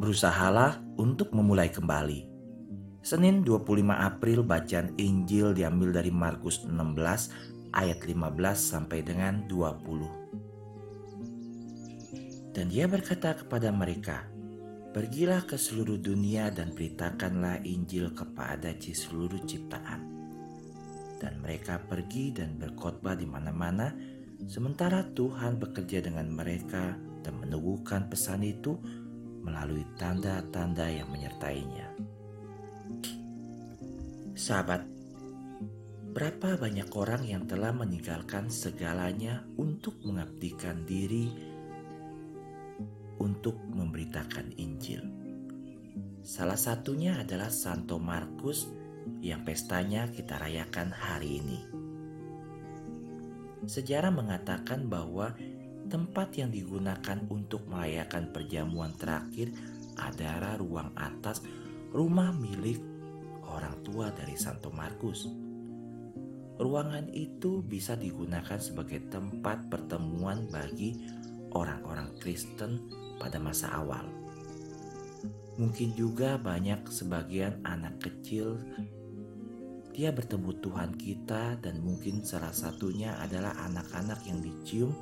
berusahalah untuk memulai kembali. Senin 25 April bacaan Injil diambil dari Markus 16 ayat 15 sampai dengan 20. Dan dia berkata kepada mereka, Pergilah ke seluruh dunia dan beritakanlah Injil kepada seluruh ciptaan. Dan mereka pergi dan berkhotbah di mana-mana, sementara Tuhan bekerja dengan mereka dan meneguhkan pesan itu melalui tanda-tanda yang menyertainya. Sahabat, berapa banyak orang yang telah meninggalkan segalanya untuk mengabdikan diri untuk memberitakan Injil. Salah satunya adalah Santo Markus yang pestanya kita rayakan hari ini. Sejarah mengatakan bahwa Tempat yang digunakan untuk merayakan perjamuan terakhir adalah ruang atas rumah milik orang tua dari Santo Markus. Ruangan itu bisa digunakan sebagai tempat pertemuan bagi orang-orang Kristen pada masa awal. Mungkin juga banyak sebagian anak kecil dia bertemu Tuhan kita dan mungkin salah satunya adalah anak-anak yang dicium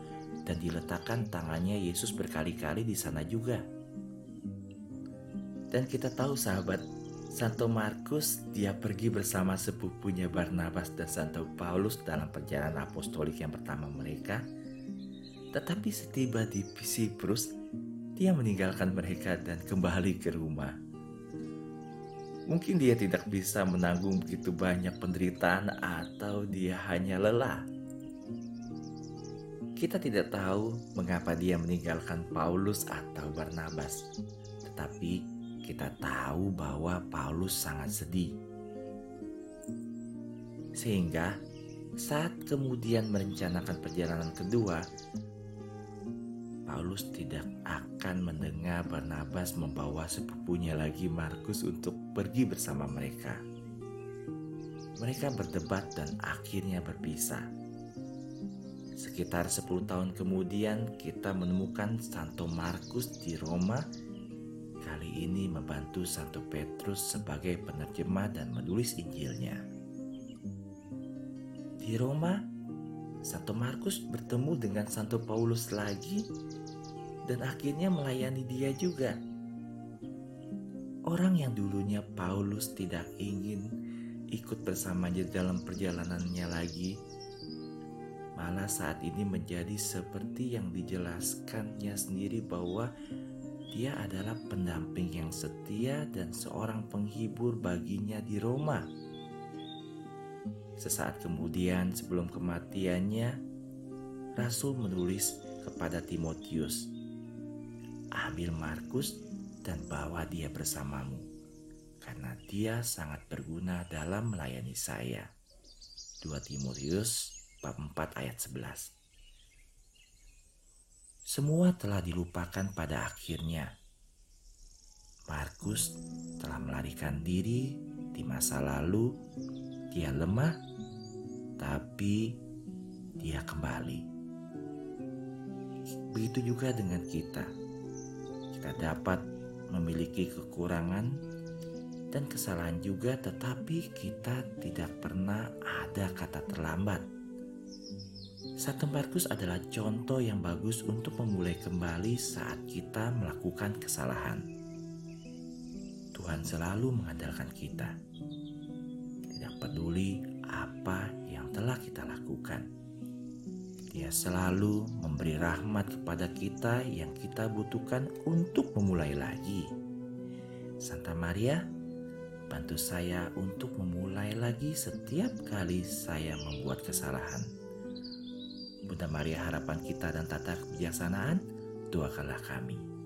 dan diletakkan tangannya Yesus berkali-kali di sana juga. Dan kita tahu sahabat, Santo Markus dia pergi bersama sepupunya Barnabas dan Santo Paulus dalam perjalanan apostolik yang pertama mereka. Tetapi setiba di Siprus, dia meninggalkan mereka dan kembali ke rumah. Mungkin dia tidak bisa menanggung begitu banyak penderitaan atau dia hanya lelah kita tidak tahu mengapa dia meninggalkan Paulus atau Barnabas, tetapi kita tahu bahwa Paulus sangat sedih. Sehingga saat kemudian merencanakan perjalanan kedua, Paulus tidak akan mendengar Barnabas membawa sepupunya lagi Markus untuk pergi bersama mereka. Mereka berdebat dan akhirnya berpisah. Sekitar 10 tahun kemudian kita menemukan Santo Markus di Roma kali ini membantu Santo Petrus sebagai penerjemah dan menulis Injilnya. Di Roma, Santo Markus bertemu dengan Santo Paulus lagi dan akhirnya melayani dia juga. Orang yang dulunya Paulus tidak ingin ikut bersamanya dalam perjalanannya lagi, malah saat ini menjadi seperti yang dijelaskannya sendiri bahwa dia adalah pendamping yang setia dan seorang penghibur baginya di Roma. Sesaat kemudian sebelum kematiannya, Rasul menulis kepada Timotius, "Ambil Markus dan bawa dia bersamamu, karena dia sangat berguna dalam melayani saya." 2 Timotius bab 4 ayat 11. Semua telah dilupakan pada akhirnya. Markus telah melarikan diri di masa lalu. Dia lemah, tapi dia kembali. Begitu juga dengan kita. Kita dapat memiliki kekurangan dan kesalahan juga, tetapi kita tidak pernah ada kata terlambat Santo Markus adalah contoh yang bagus untuk memulai kembali saat kita melakukan kesalahan. Tuhan selalu mengandalkan kita. Tidak peduli apa yang telah kita lakukan. Dia selalu memberi rahmat kepada kita yang kita butuhkan untuk memulai lagi. Santa Maria, bantu saya untuk memulai lagi setiap kali saya membuat kesalahan Bunda Maria harapan kita dan tata kebijaksanaan, doakanlah kami.